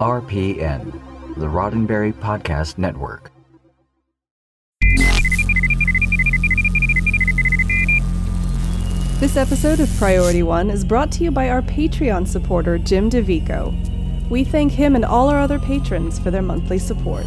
RPN, the Roddenberry Podcast Network. This episode of Priority One is brought to you by our Patreon supporter, Jim DeVico. We thank him and all our other patrons for their monthly support.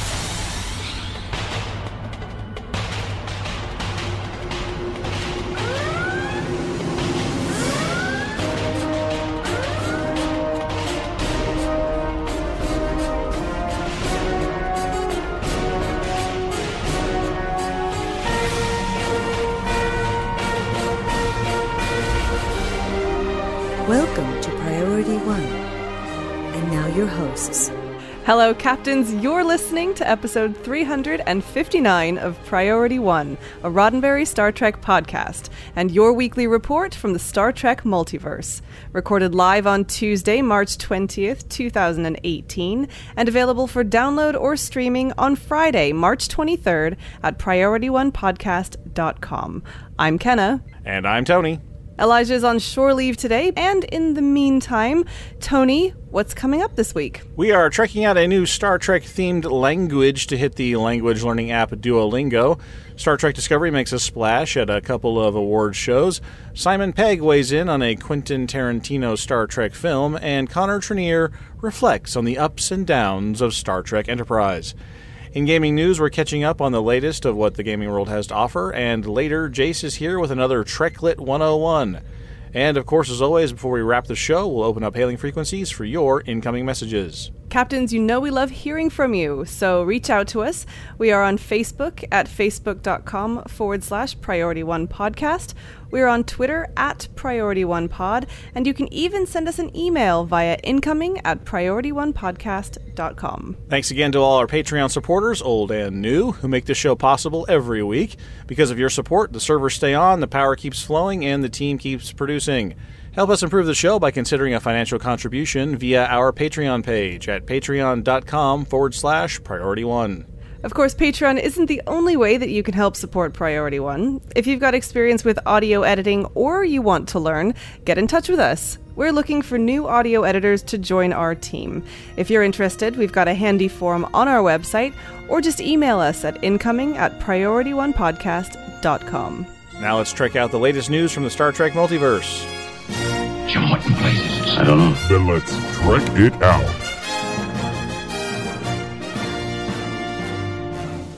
Hello, Captains. You're listening to episode 359 of Priority One, a Roddenberry Star Trek podcast, and your weekly report from the Star Trek multiverse. Recorded live on Tuesday, March 20th, 2018, and available for download or streaming on Friday, March 23rd at PriorityOnePodcast.com. I'm Kenna. And I'm Tony. Elijah is on shore leave today, and in the meantime, Tony, what's coming up this week? We are trekking out a new Star Trek themed language to hit the language learning app Duolingo. Star Trek Discovery makes a splash at a couple of award shows. Simon Pegg weighs in on a Quentin Tarantino Star Trek film, and Connor Trinneer reflects on the ups and downs of Star Trek Enterprise. In gaming news, we're catching up on the latest of what the gaming world has to offer, and later, Jace is here with another Treklit 101. And of course, as always, before we wrap the show, we'll open up hailing frequencies for your incoming messages. Captains, you know we love hearing from you, so reach out to us. We are on Facebook at facebook.com forward slash priority one podcast. We are on Twitter at priority one pod, and you can even send us an email via incoming at priorityonepodcast.com. Thanks again to all our Patreon supporters, old and new, who make this show possible every week. Because of your support, the servers stay on, the power keeps flowing, and the team keeps producing. Help us improve the show by considering a financial contribution via our Patreon page at patreon.com forward slash priority one. Of course, Patreon isn't the only way that you can help support Priority One. If you've got experience with audio editing or you want to learn, get in touch with us. We're looking for new audio editors to join our team. If you're interested, we've got a handy form on our website, or just email us at incoming at priorityonepodcast.com. Now let's check out the latest news from the Star Trek multiverse. Jim, what in blazes? I don't know. Then let's trek it out.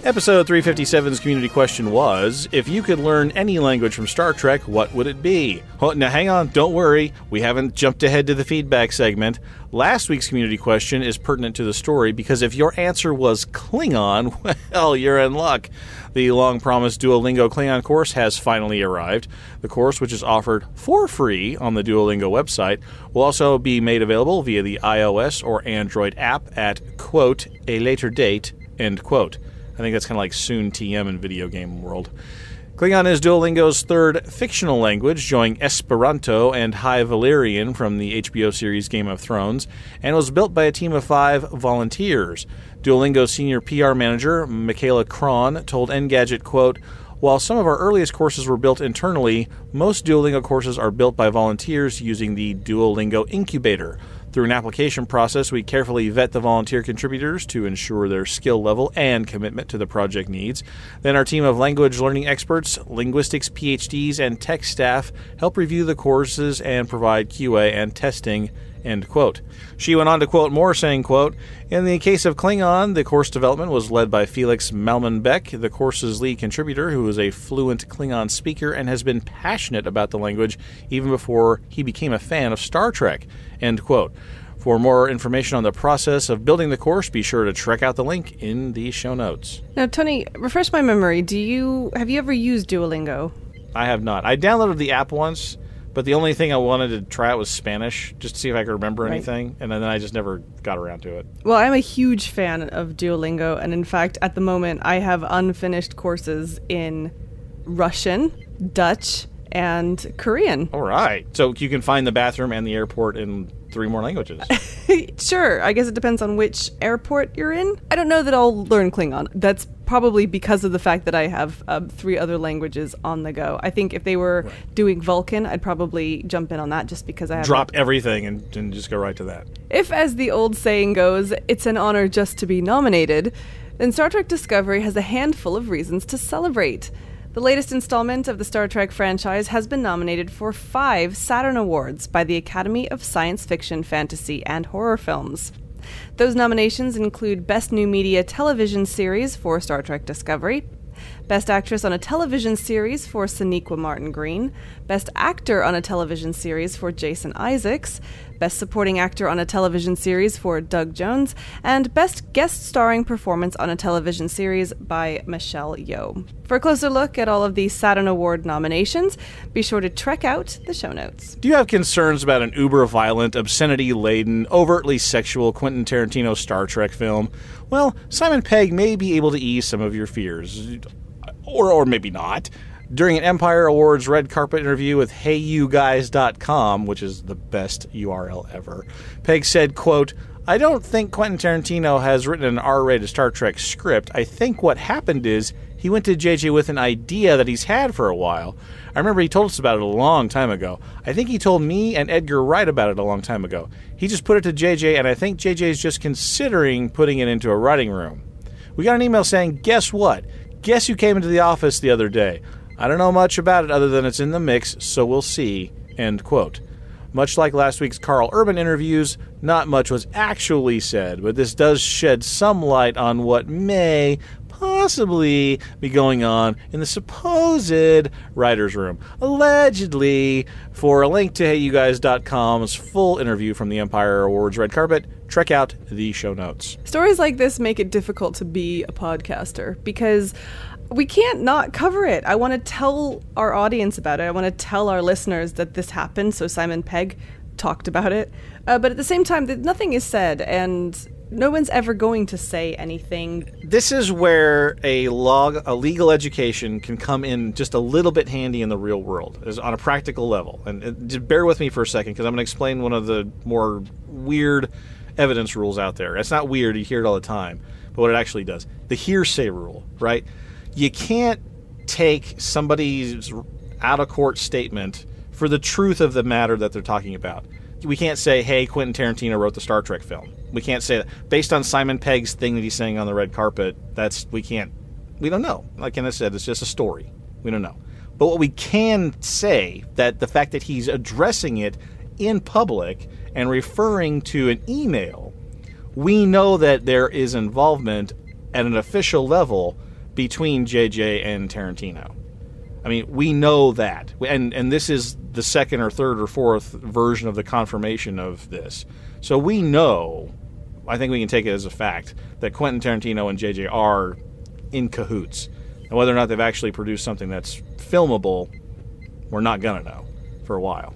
Episode 357's community question was If you could learn any language from Star Trek, what would it be? Well, now hang on, don't worry. We haven't jumped ahead to the feedback segment. Last week's community question is pertinent to the story because if your answer was Klingon, well, you're in luck. The long promised Duolingo Klingon course has finally arrived. The course, which is offered for free on the Duolingo website, will also be made available via the iOS or Android app at, quote, a later date, end quote. I think that's kind of like soon TM in video game world. Klingon is Duolingo's third fictional language, joining Esperanto and High Valyrian from the HBO series Game of Thrones, and was built by a team of five volunteers. Duolingo's senior PR manager, Michaela Kron, told Engadget, quote, while some of our earliest courses were built internally, most Duolingo courses are built by volunteers using the Duolingo Incubator. Through an application process, we carefully vet the volunteer contributors to ensure their skill level and commitment to the project needs. Then, our team of language learning experts, linguistics PhDs, and tech staff help review the courses and provide QA and testing. End quote. She went on to quote more, saying, quote, In the case of Klingon, the course development was led by Felix Malmenbeck, the course's lead contributor, who is a fluent Klingon speaker and has been passionate about the language even before he became a fan of Star Trek. End quote. For more information on the process of building the course, be sure to check out the link in the show notes. Now, Tony, refresh my memory. Do you have you ever used Duolingo? I have not. I downloaded the app once, but the only thing I wanted to try out was Spanish, just to see if I could remember Right. anything, and then I just never got around to it. Well, I'm a huge fan of Duolingo, and in fact, at the moment, I have unfinished courses in Russian, Dutch, and Korean. All right. So you can find the bathroom and the airport in three more languages. Sure, I guess it depends on which airport you're in. I don't know that I'll learn Klingon. That's probably because of the fact that I have um, three other languages on the go. I think if they were doing Vulcan, I'd probably jump in on that just because I have. Drop everything and, and just go right to that. If, as the old saying goes, it's an honor just to be nominated, then Star Trek Discovery has a handful of reasons to celebrate. The latest installment of the Star Trek franchise has been nominated for five Saturn Awards by the Academy of Science Fiction, Fantasy, and Horror Films. Those nominations include Best New Media Television Series for Star Trek Discovery, Best Actress on a Television Series for Sonequa Martin Green, Best Actor on a Television Series for Jason Isaacs, Best Supporting Actor on a Television Series for Doug Jones, and Best Guest Starring Performance on a Television Series by Michelle Yeoh. For a closer look at all of the Saturn Award nominations, be sure to check out the show notes. Do you have concerns about an uber violent, obscenity laden, overtly sexual Quentin Tarantino Star Trek film? Well, Simon Pegg may be able to ease some of your fears. Or, or maybe not. During an Empire Awards red carpet interview with HeyYouGuys.com, which is the best URL ever, Pegg said, quote, I don't think Quentin Tarantino has written an R-rated Star Trek script. I think what happened is he went to JJ with an idea that he's had for a while. I remember he told us about it a long time ago. I think he told me and Edgar Wright about it a long time ago. He just put it to JJ, and I think JJ is just considering putting it into a writing room. We got an email saying, Guess what? Guess who came into the office the other day? I don't know much about it other than it's in the mix, so we'll see. End quote. Much like last week's Karl Urban interviews, not much was actually said, but this does shed some light on what may possibly be going on in the supposed writer's room. Allegedly, for a link to HeyYouGuys.com's full interview from the Empire Awards red carpet, check out the show notes. Stories like this make it difficult to be a podcaster because we can't not cover it. I want to tell our audience about it. I want to tell our listeners that this happened. So Simon Pegg talked about it, uh, but at the same time, nothing is said, and no one's ever going to say anything. This is where a log, a legal education can come in just a little bit handy in the real world, is on a practical level. And just bear with me for a second because I'm going to explain one of the more weird evidence rules out there. It's not weird; you hear it all the time, but what it actually does, the hearsay rule, right? You can't take somebody's out of court statement for the truth of the matter that they're talking about. We can't say, "Hey, Quentin Tarantino wrote the Star Trek film." We can't say that based on Simon Pegg's thing that he's saying on the red carpet. That's we can't. We don't know. Like Kenneth said, it's just a story. We don't know. But what we can say that the fact that he's addressing it in public and referring to an email, we know that there is involvement at an official level between JJ and Tarantino. I mean, we know that, and and this is the second or third or fourth version of the confirmation of this. So we know, I think we can take it as a fact that Quentin Tarantino and JJ are in cahoots, and whether or not they've actually produced something that's filmable, we're not gonna know for a while.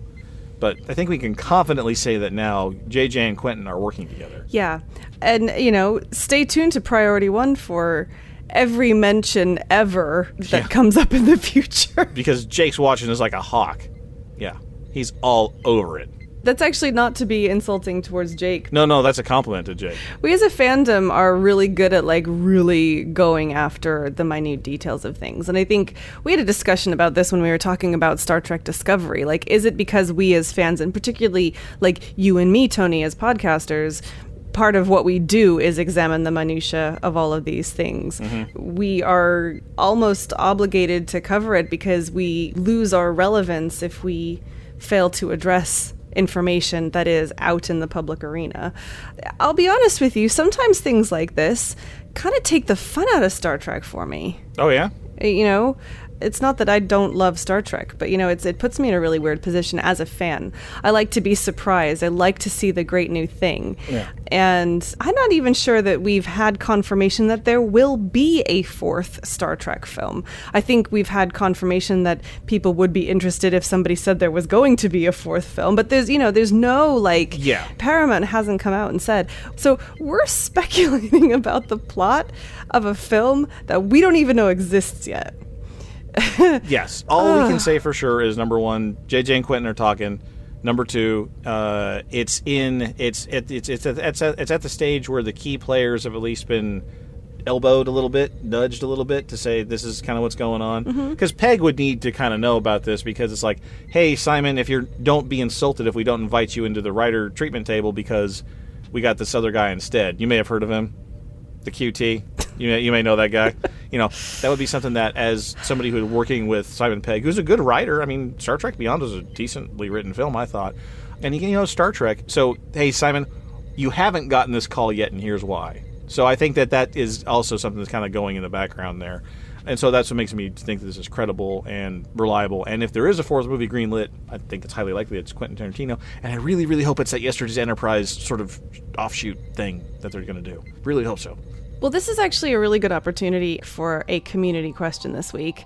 But I think we can confidently say that now JJ and Quentin are working together. Yeah. And, you know, stay tuned to Priority One for every mention ever that Yeah. comes up in the future. because Jake's watching is like a hawk. Yeah, he's all over it. That's actually not to be insulting towards Jake. No, no, that's a compliment to Jake. We as a fandom are really good at like really going after the minute details of things. And I think we had a discussion about this when we were talking about Star Trek Discovery. Like is it because we as fans and particularly like you and me Tony as podcasters part of what we do is examine the minutia of all of these things. Mm-hmm. We are almost obligated to cover it because we lose our relevance if we fail to address information that is out in the public arena. I'll be honest with you, sometimes things like this kind of take the fun out of Star Trek for me. Oh yeah, You know, it's not that I don't love Star Trek, but you know, it's it puts me in a really weird position as a fan. I like to be surprised. I like to see the great new thing. Yeah. And I'm not even sure that we've had confirmation that there will be a fourth Star Trek film. I think we've had confirmation that people would be interested if somebody said there was going to be a fourth film, but there's, you know, there's no like Yeah. Paramount hasn't come out and said. So we're speculating about the plot of a film that we don't even know exists yet. yes. All we can say for sure is number one, JJ and Quentin are talking. Number two, uh, it's in it's it, it's it's at, it's at, it's at the stage where the key players have at least been elbowed a little bit, nudged a little bit to say this is kind of what's going on. Because Pegg would need to kind of know about this because it's like, hey Simon, if you're don't be insulted if we don't invite you into the writer treatment table because we got this other guy instead. You may have heard of him, the QT. You may, you may know that guy. You know that would be something that, as somebody who's working with Simon Pegg, who's a good writer. I mean, Star Trek Beyond was a decently written film, I thought, and you know Star Trek. So hey, Simon, you haven't gotten this call yet, and here's why. So I think that that is also something that's kind of going in the background there. And so that's what makes me think this is credible and reliable. And if there is a fourth movie greenlit, I think it's highly likely it's Quentin Tarantino. And I really, really hope it's that Yesterday's Enterprise sort of offshoot thing that they're going to do. Really hope so. Well, this is actually a really good opportunity for a community question this week.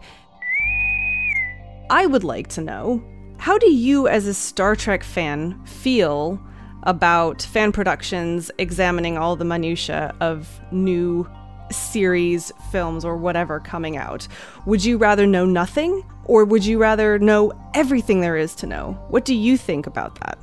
I would like to know how do you, as a Star Trek fan, feel about fan productions examining all the minutiae of new series, films, or whatever coming out? Would you rather know nothing, or would you rather know everything there is to know? What do you think about that?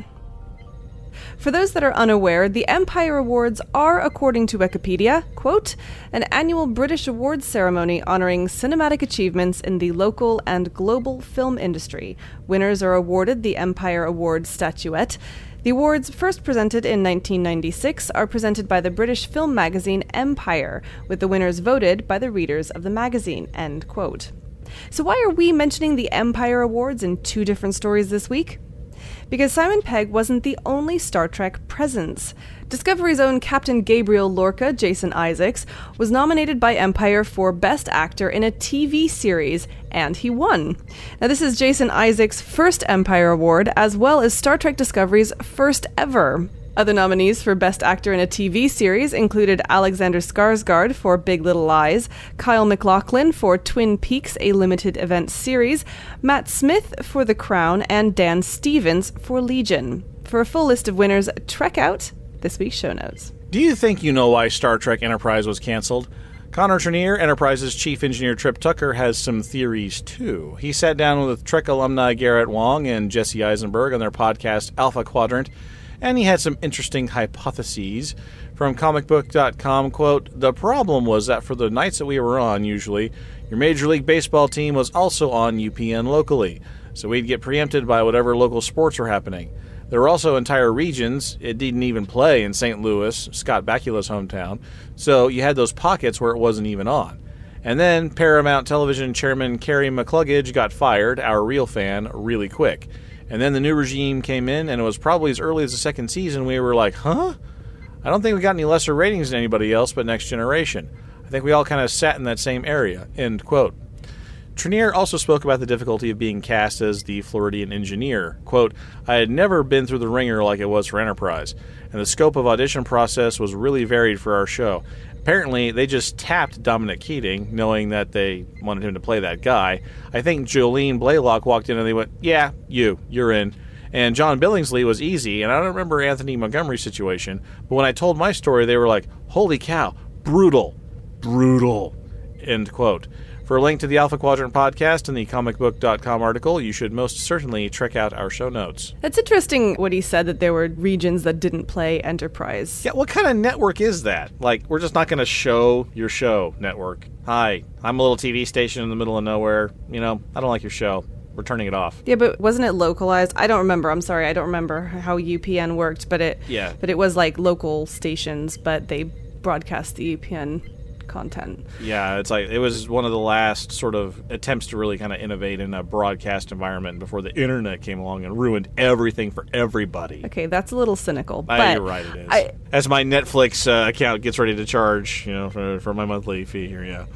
For those that are unaware, the Empire Awards are, according to Wikipedia, quote, an annual British awards ceremony honoring cinematic achievements in the local and global film industry. Winners are awarded the Empire Award statuette. The awards, first presented in 1996, are presented by the British film magazine Empire, with the winners voted by the readers of the magazine, end quote. So, why are we mentioning the Empire Awards in two different stories this week? Because Simon Pegg wasn't the only Star Trek presence. Discovery's own Captain Gabriel Lorca, Jason Isaacs, was nominated by Empire for Best Actor in a TV series, and he won. Now, this is Jason Isaacs' first Empire Award, as well as Star Trek Discovery's first ever. Other nominees for Best Actor in a TV series included Alexander Skarsgård for Big Little Lies, Kyle MacLachlan for Twin Peaks, a limited event series, Matt Smith for The Crown, and Dan Stevens for Legion. For a full list of winners, trek out this week's show notes. Do you think you know why Star Trek Enterprise was canceled? Connor Trinneer, Enterprise's chief engineer Trip Tucker, has some theories too. He sat down with Trek alumni Garrett Wang and Jesse Eisenberg on their podcast Alpha Quadrant, and he had some interesting hypotheses. From comicbook.com, quote, The problem was that for the nights that we were on, usually, your Major League Baseball team was also on UPN locally, so we'd get preempted by whatever local sports were happening. There were also entire regions it didn't even play in St. Louis, Scott Bakula's hometown, so you had those pockets where it wasn't even on. And then Paramount Television chairman Kerry McCluggage got fired, our real fan, really quick. And then the new regime came in, and it was probably as early as the second season we were like, huh? I don't think we got any lesser ratings than anybody else but Next Generation. I think we all kind of sat in that same area. End quote. Trinneer also spoke about the difficulty of being cast as the Floridian engineer. Quote, I had never been through the ringer like it was for Enterprise, and the scope of audition process was really varied for our show. Apparently, they just tapped Dominic Keating, knowing that they wanted him to play that guy. I think Jolene Blaylock walked in and they went, Yeah, you, you're in. And John Billingsley was easy, and I don't remember Anthony Montgomery's situation, but when I told my story, they were like, Holy cow, brutal, brutal. End quote. For a link to the Alpha Quadrant podcast and the comicbook.com article, you should most certainly check out our show notes. It's interesting what he said that there were regions that didn't play Enterprise. Yeah, what kind of network is that? Like, we're just not going to show your show, network. Hi, I'm a little TV station in the middle of nowhere. You know, I don't like your show. We're turning it off. Yeah, but wasn't it localized? I don't remember. I'm sorry, I don't remember how UPN worked, but it Yeah. but it was like local stations, but they broadcast the UPN content. Yeah, it's like it was one of the last sort of attempts to really kind of innovate in a broadcast environment before the internet came along and ruined everything for everybody. Okay, that's a little cynical, but you're right, it is. I, As my Netflix uh, account gets ready to charge, you know, for, for my monthly fee here, yeah.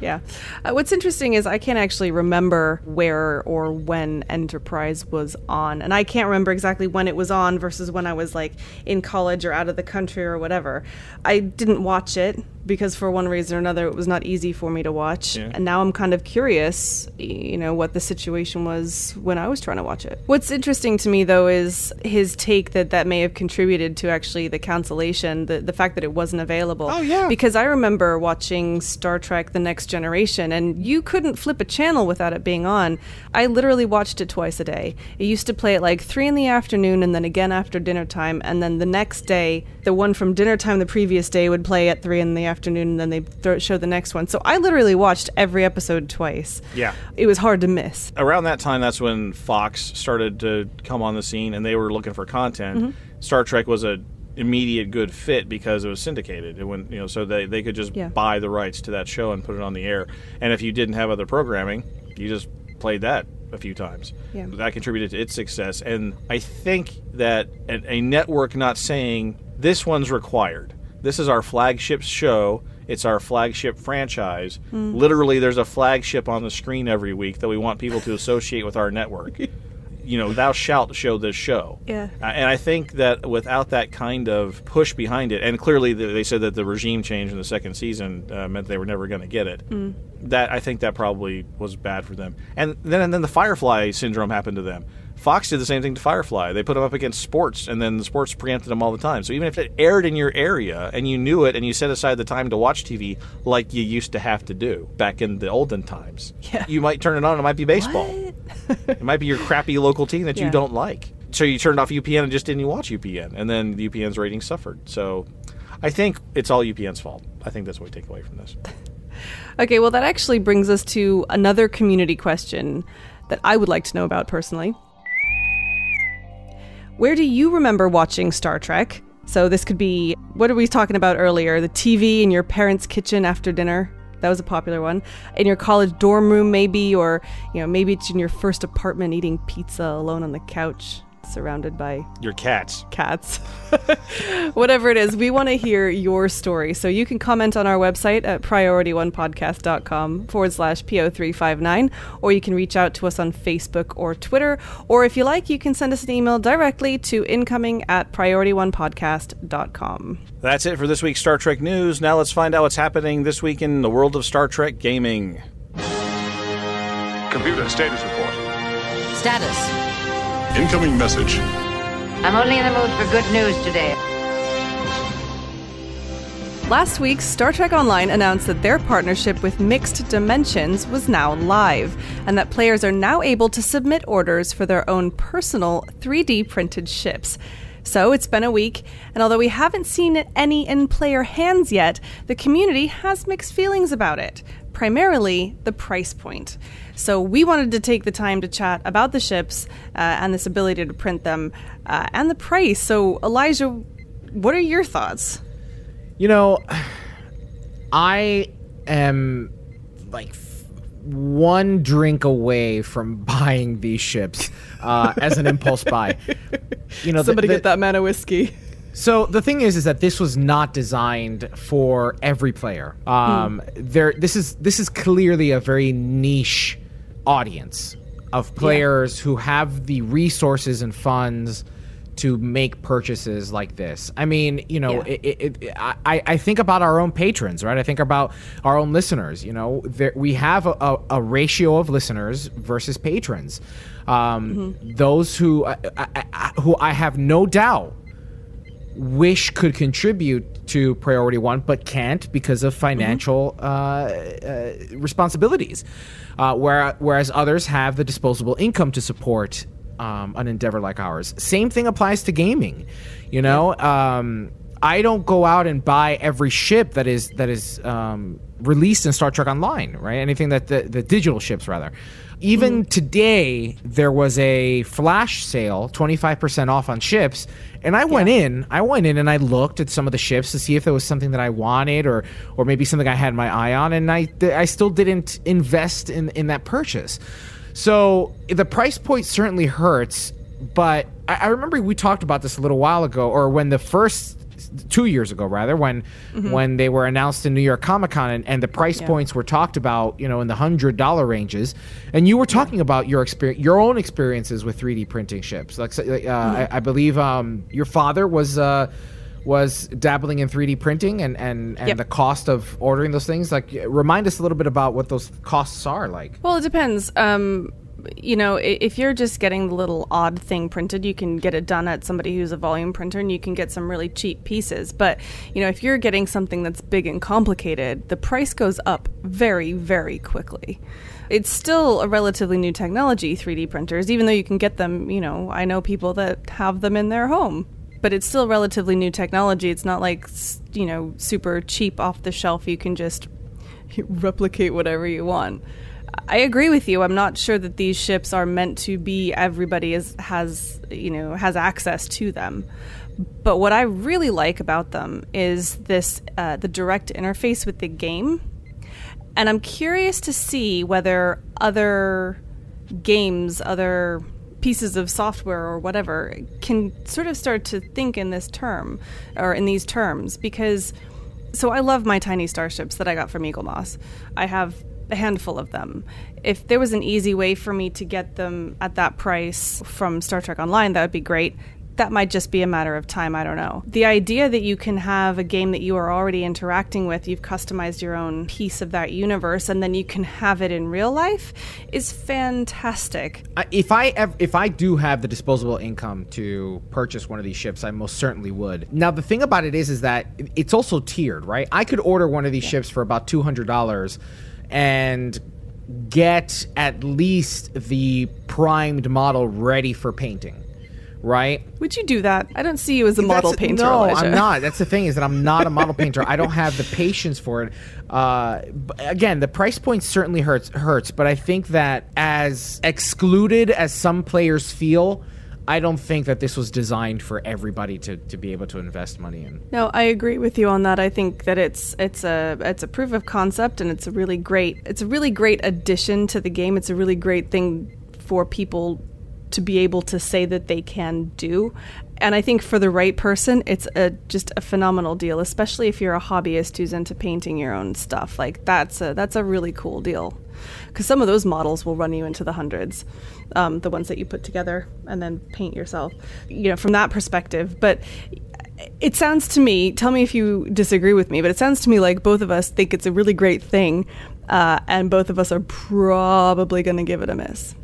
Yeah. Uh, what's interesting is I can't actually remember where or when Enterprise was on. And I can't remember exactly when it was on versus when I was like in college or out of the country or whatever. I didn't watch it because for one reason or another it was not easy for me to watch. Yeah. And now I'm kind of curious, you know, what the situation was when I was trying to watch it. What's interesting to me though is his take that that may have contributed to actually the cancellation, the the fact that it wasn't available. Oh, yeah. Because I remember watching Star Trek The Next Generation and you couldn't flip a channel without it being on. I literally watched it twice a day. It used to play at like 3 in the afternoon and then again after dinner time and then the next day the one from dinner time the previous day would play at 3 in the afternoon and then they'd throw, show the next one. So I literally watched every episode twice. Yeah. It was hard to miss. around that time, that's when Fox started to come on the scene, and they were looking for content. Mm-hmm. Star Trek was a immediate good fit because it was syndicated. It went, you know, so they they could just Yeah. buy the rights to that show and put it on the air. And if you didn't have other programming, you just played that a few times. Yeah. That contributed to its success. And I think that a network not saying this one's required. This is our flagship show. It's our flagship franchise. Mm. Literally, there's a flagship on the screen every week that we want people to associate with our network. you know, thou shalt show this show. Yeah. Uh, and I think that without that kind of push behind it, and clearly th- they said that the regime change in the second season uh, meant they were never going to get it. Mm. That I think that probably was bad for them. And then and then the Firefly syndrome happened to them. Fox did the same thing to Firefly. They put them up against sports, and then the sports preempted them all the time. So even if it aired in your area and you knew it, and you set aside the time to watch TV like you used to have to do back in the olden times, Yeah. you might turn it on. It might be baseball. it might be your crappy local team that you don't like. So you turned off UPN and just didn't watch UPN, and then the UPN's ratings suffered. So I think it's all UPN's fault. I think that's what we take away from this. Okay, well, that actually brings us to another community question that I would like to know about personally. Where do you remember watching Star Trek? So, this could be what are we talking about earlier? The TV in your parents' kitchen after dinner? That was a popular one. In your college dorm room, maybe, or, you know, maybe it's in your first apartment eating pizza alone on the couch, surrounded by Your cats. cats. Whatever it is, we want to hear your story. So you can comment on our website at priority1podcast.com forward slash PO359, or you can reach out to us on Facebook or Twitter, or if you like, you can send us an email directly to incoming at priority1podcast.com. That's it for this week's Star Trek news. Now let's find out what's happening this week in the world of Star Trek gaming. Computer status report. Status. Incoming message. I'm only in the mood for good news today. Last week, Star Trek Online announced that their partnership with Mixed Dimensions was now live, and that players are now able to submit orders for their own personal 3D printed ships. So it's been a week, and although we haven't seen any in player hands yet, the community has mixed feelings about it, primarily the price point. So we wanted to take the time to chat about the ships uh, and this ability to print them uh, and the price. So, Elijah, what are your thoughts? You know, I am like f- one drink away from buying these ships uh, as an impulse buy. You know, Somebody the- get that man of whiskey. So the thing is, is that this was not designed for every player. Um, There, this is this is clearly a very niche audience of players who have the resources and funds to make purchases like this. I mean, you know, Yeah. it, it, it, I, I think about our own patrons, right? I think about our own listeners. You know, there, we have a, a, a ratio of listeners versus patrons. Um, Those who I, I, I, who I have no doubt wish could contribute to priority one but can't because of financial uh, uh, responsibilities. Uh, where, whereas others have the disposable income to support um, an endeavor like ours. Same thing applies to gaming. You know um, i don't go out and buy every ship that is that is um, released in star trek online right? Anything that the, the digital ships rather even hmm. today there was a flash sale 25% off on ships and i went in i went in and i looked at some of the ships to see if there was something that i wanted or or maybe something i had my eye on and i i still didn't invest in in that purchase. So the price point certainly hurts but I, I remember we talked about this a little while ago or when the first two years ago rather when when they were announced in new york comic-con and, and the price points were talked about you know in the hundred dollar ranges and you were talking about your experience your own experiences with 3d printing ships like uh, I, I believe um, your father was uh, was dabbling in 3D printing and and, and Yep. the cost of ordering those things. Like, remind us a little bit about what those costs are like. Well, it depends. Um, you know, if you're just getting the little odd thing printed, you can get it done at somebody who's a volume printer and you can get some really cheap pieces. But, you know, if you're getting something that's big and complicated, the price goes up very, very quickly. It's still a relatively new technology, 3D printers, even though you can get them, you know, I know people that have them in their home. But it's still relatively new technology. It's not like, you know, super cheap off the shelf. You can just replicate whatever you want. I agree with you. I'm not sure that these ships are meant to be everybody is, has you know has access to them. But what I really like about them is this uh, the direct interface with the game, and I'm curious to see whether other games, other pieces of software or whatever can sort of start to think in this term or in these terms because so I love my tiny starships that I got from Eaglemoss. I have a handful of them. If there was an easy way for me to get them at that price from Star Trek Online, that would be great. That might just be a matter of time, I don't know. The idea that you can have a game that you are already interacting with, you've customized your own piece of that universe, and then you can have it in real life is fantastic. I- if I ev- if I do have the disposable income to purchase one of these ships, I most certainly would. Now the thing about it is, is that it's also tiered, right? I could order one of these ships for about two hundred dollars, and get at least the primed model ready for painting, right? Would you do that? I don't see you as a model That's- painter. No, Elijah. I'm not. That's the thing is that I'm not a model painter. I don't have the patience for it. Uh, again, the price point certainly hurts hurts, but I think that as excluded as some players feel, I don't think that this was designed for everybody to, to be able to invest money in. No, I agree with you on that. I think that it's it's a it's a proof of concept and it's a really great it's a really great addition to the game. It's a really great thing for people to be able to say that they can do. And I think for the right person, it's a just a phenomenal deal, especially if you're a hobbyist who's into painting your own stuff. Like that's a that's a really cool deal. Because some of those models will run you into the hundreds, um, the ones that you put together and then paint yourself. You know, from that perspective. But it sounds to me, tell me if you disagree with me, but it sounds to me like both of us think it's a really great thing, uh, and both of us are probably going to give it a miss.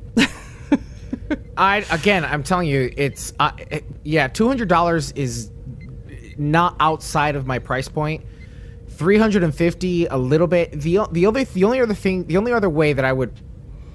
I again, I'm telling you, it's uh, it- yeah, two hundred dollars is not outside of my price point. Three hundred and fifty, a little bit. the The other, the only other thing, the only other way that I would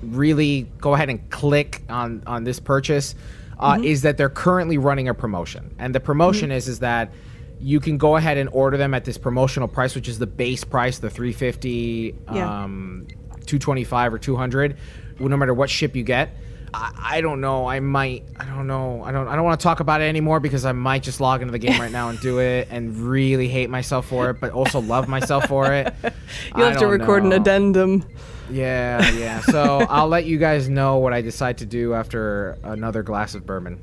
really go ahead and click on on this purchase uh, is that they're currently running a promotion, and the promotion is is that you can go ahead and order them at this promotional price, which is the base price, the three fifty, Yeah. um, two twenty five or two hundred, no matter what ship you get. I, I don't know. I might. I don't know. I don't. I don't want to talk about it anymore because I might just log into the game right now and do it and really hate myself for it, but also love myself for it. You'll I have to record an addendum. Yeah, yeah. So I'll let you guys know what I decide to do after another glass of bourbon.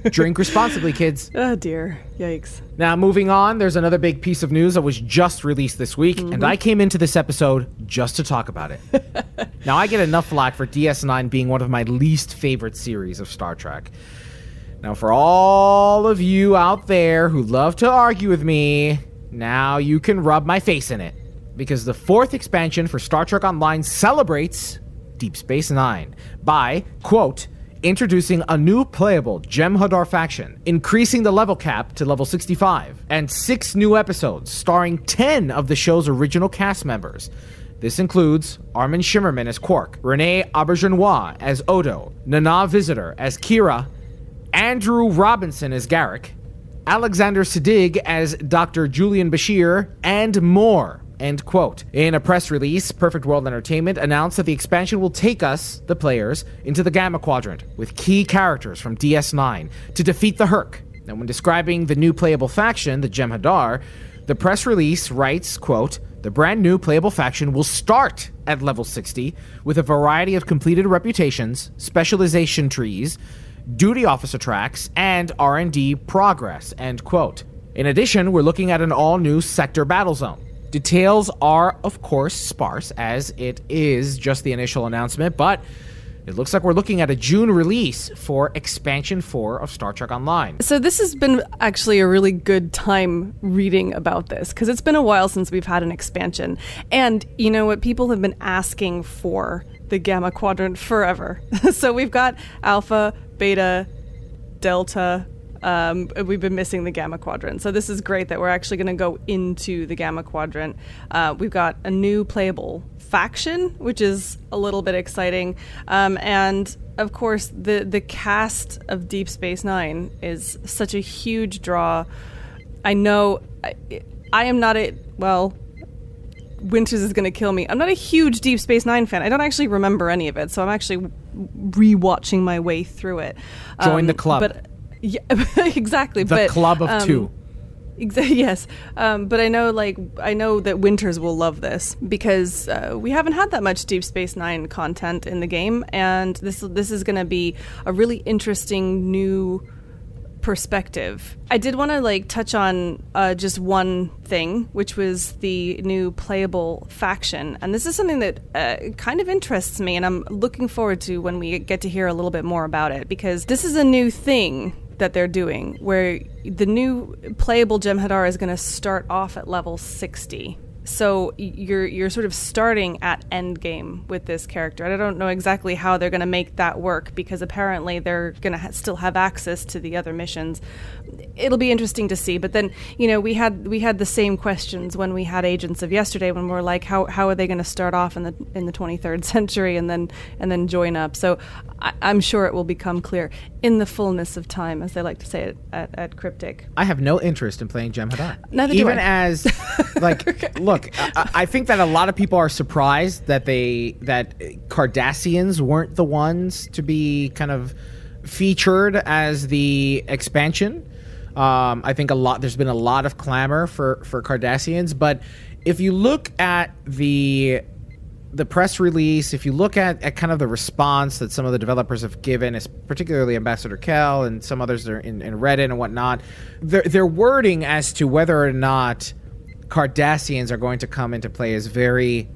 Drink responsibly, kids. Oh dear. Yikes. Now, moving on, there's another big piece of news that was just released this week, and mm-hmm. I came into this episode just to talk about it. now, I get enough flack for DS9 being one of my least favorite series of Star Trek. Now, for all of you out there who love to argue with me, now you can rub my face in it. Because the fourth expansion for Star Trek Online celebrates Deep Space Nine by, quote, introducing a new playable Jem'Hadar faction, increasing the level cap to level 65, and six new episodes starring 10 of the show's original cast members. This includes Armin Shimerman as Quark, Renee Auberjonois as Odo, Nana Visitor as Kira, Andrew Robinson as Garak, Alexander Siddig as Dr. Julian Bashir, and more. End quote. In a press release, Perfect World Entertainment announced that the expansion will take us, the players, into the Gamma Quadrant with key characters from DS9 to defeat the Hur'q. And when describing the new playable faction, the Jem'Hadar, the press release writes, quote, the brand new playable faction will start at level 60 with a variety of completed reputations, specialization trees, duty officer tracks, and R&D progress, end quote. In addition, we're looking at an all-new sector battle zone. Details are, of course, sparse, as it is just the initial announcement, but it looks like we're looking at a June release for expansion 4 of Star Trek Online. So this has been actually a really good time reading about this because it's been a while since we've had an expansion. And you know what people have been asking for the Gamma Quadrant forever. so we've got Alpha, Beta, Delta, um, we've been missing the Gamma Quadrant. So this is great that we're actually going to go into the Gamma Quadrant. Uh, we've got a new playable faction, which is a little bit exciting, um, and of course the the cast of Deep Space Nine is such a huge draw. I know I, I am not a well. Winters is going to kill me. I'm not a huge Deep Space Nine fan. I don't actually remember any of it, so I'm actually rewatching my way through it. Join Um, the club. But yeah, exactly. The but, club of um, two. Exa- yes, um, but I know, like, I know that Winters will love this because uh, we haven't had that much Deep Space Nine content in the game, and this this is going to be a really interesting new perspective. I did want to like touch on uh, just one thing, which was the new playable faction, and this is something that uh, kind of interests me, and I'm looking forward to when we get to hear a little bit more about it because this is a new thing that they're doing where the new playable Gem Jem'Hadar is going to start off at level 60. So you're you're sort of starting at end game with this character. And I don't know exactly how they're going to make that work because apparently they're going to ha- still have access to the other missions. It'll be interesting to see. But then you know we had we had the same questions when we had Agents of Yesterday when we are like how how are they going to start off in the in the 23rd century and then and then join up. So I, I'm sure it will become clear in the fullness of time, as they like to say it at, at Cryptic. I have no interest in playing. Neither do Even I. as, like, look, I, I think that a lot of people are surprised that they that Cardassians weren't the ones to be kind of featured as the expansion. Um, I think a lot. There's been a lot of clamor for for Cardassians, but if you look at the the press release, if you look at, at kind of the response that some of the developers have given, particularly Ambassador Kael and some others in, in Reddit and whatnot, their, their wording as to whether or not Cardassians are going to come into play is very,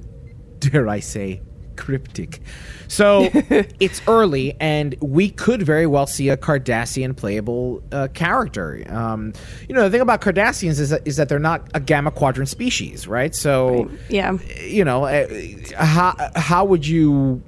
dare I say, cryptic. So it's early, and we could very well see a Cardassian playable uh, character. Um, you know, the thing about Cardassians is that, is that they're not a Gamma Quadrant species, right? So Yeah. you know, uh, how how would you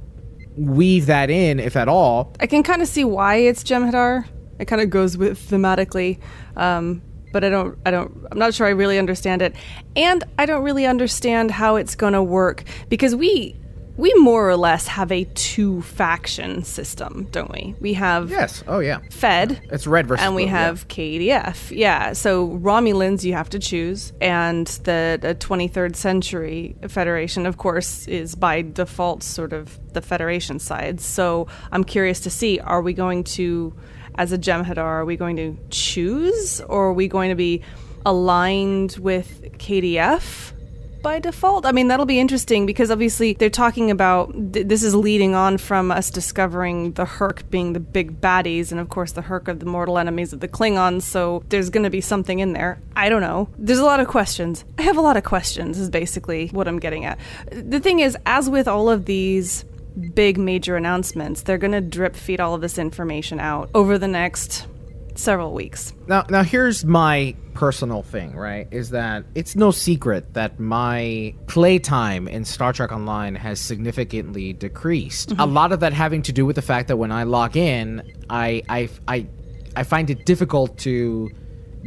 weave that in, if at all? I can kind of see why it's Jem'Hadar. It kind of goes with thematically, um, but I don't. I don't. I'm not sure I really understand it, and I don't really understand how it's going to work because we we more or less have a two faction system, don't we? We have Yes. Oh yeah. Fed. It's red versus and we blue, yeah. have KDF. Yeah. So Romulans you have to choose, and the, the 23rd Century Federation, of course, is by default sort of the Federation side. So I'm curious to see: Are we going to, as a Jem'Hadar, are we going to choose, or are we going to be aligned with KDF? by default. I mean, that'll be interesting because obviously they're talking about th- this is leading on from us discovering the Hur'q being the big baddies, and of course, the Hur'q are the mortal enemies of the Klingons, so there's going to be something in there. I don't know. There's a lot of questions. I have a lot of questions, is basically what I'm getting at. The thing is, as with all of these big major announcements, they're going to drip feed all of this information out over the next several weeks. Now, now here's my personal thing, right? Is that it's no secret that my playtime in Star Trek Online has significantly decreased. A mm-hmm. lot of that having to do with the fact that when I log in, I I I, I find it difficult to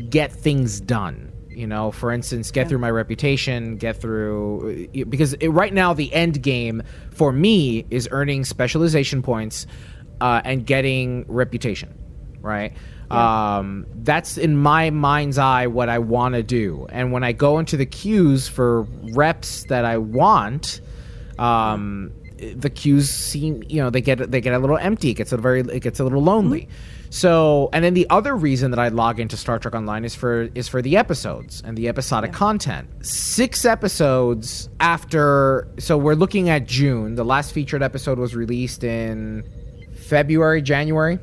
get things done. You know, for instance, get through my reputation, get through because it, right now the end game for me is earning specialization points uh, and getting reputation, right? Um, that's in my mind's eye what I want to do. And when I go into the queues for reps that I want, um, the queues seem you know they get they get a little empty. It gets a very it gets a little lonely. So and then the other reason that I log into Star Trek Online is for is for the episodes and the episodic content. Six episodes after so we're looking at June. The last featured episode was released in February, January.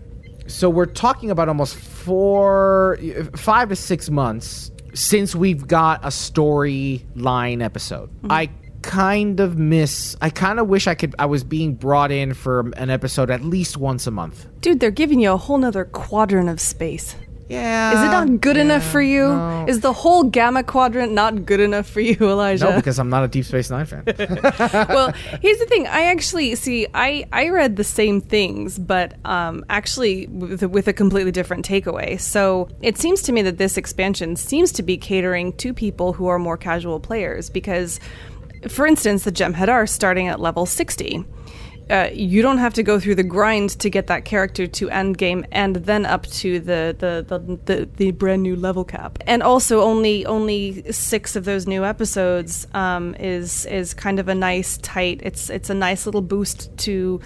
So we're talking about almost four, five to six months since we've got a storyline episode. Mm-hmm. I kind of miss. I kind of wish I could. I was being brought in for an episode at least once a month. Dude, they're giving you a whole nother quadrant of space. Yeah. Is it not good enough for you? no. Is the whole gamma quadrant not good enough for you, Elijah? No, because I'm not a Deep Space Nine fan. well, here's the thing. I actually see. I I read the same things, but um, actually with, with a completely different takeaway. So it seems to me that this expansion seems to be catering to people who are more casual players because, for instance, the Jem'Hadar are starting at level sixty. Uh, you don't have to go through the grind to get that character to end game and then up to the the, the, the, the brand new level cap. And also only only six of those new episodes um, is is kind of a nice tight it's it's a nice little boost to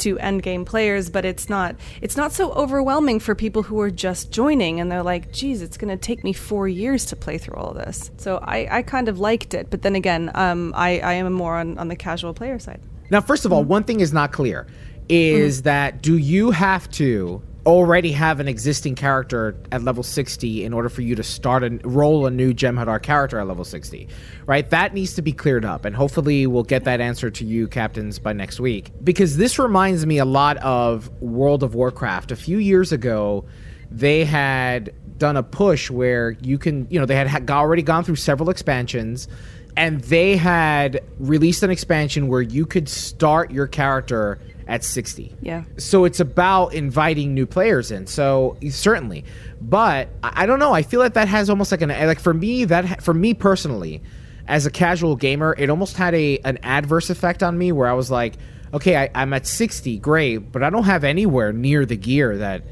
to end game players, but it's not it's not so overwhelming for people who are just joining and they're like, geez, it's gonna take me four years to play through all of this. So I, I kind of liked it, but then again, um, I, I am more on, on the casual player side. Now, first of all, one thing is not clear is that do you have to already have an existing character at level 60 in order for you to start and roll a new Jem'Hadar character at level 60? Right? That needs to be cleared up, and hopefully we'll get that answer to you, captains, by next week. Because this reminds me a lot of World of Warcraft. A few years ago, they had done a push where you can, you know, they had already gone through several expansions and they had released an expansion where you could start your character at 60. Yeah. So it's about inviting new players in. So certainly, but I don't know. I feel like that has almost like an like for me that for me personally, as a casual gamer, it almost had a an adverse effect on me where I was like, okay, I, I'm at 60, great, but I don't have anywhere near the gear that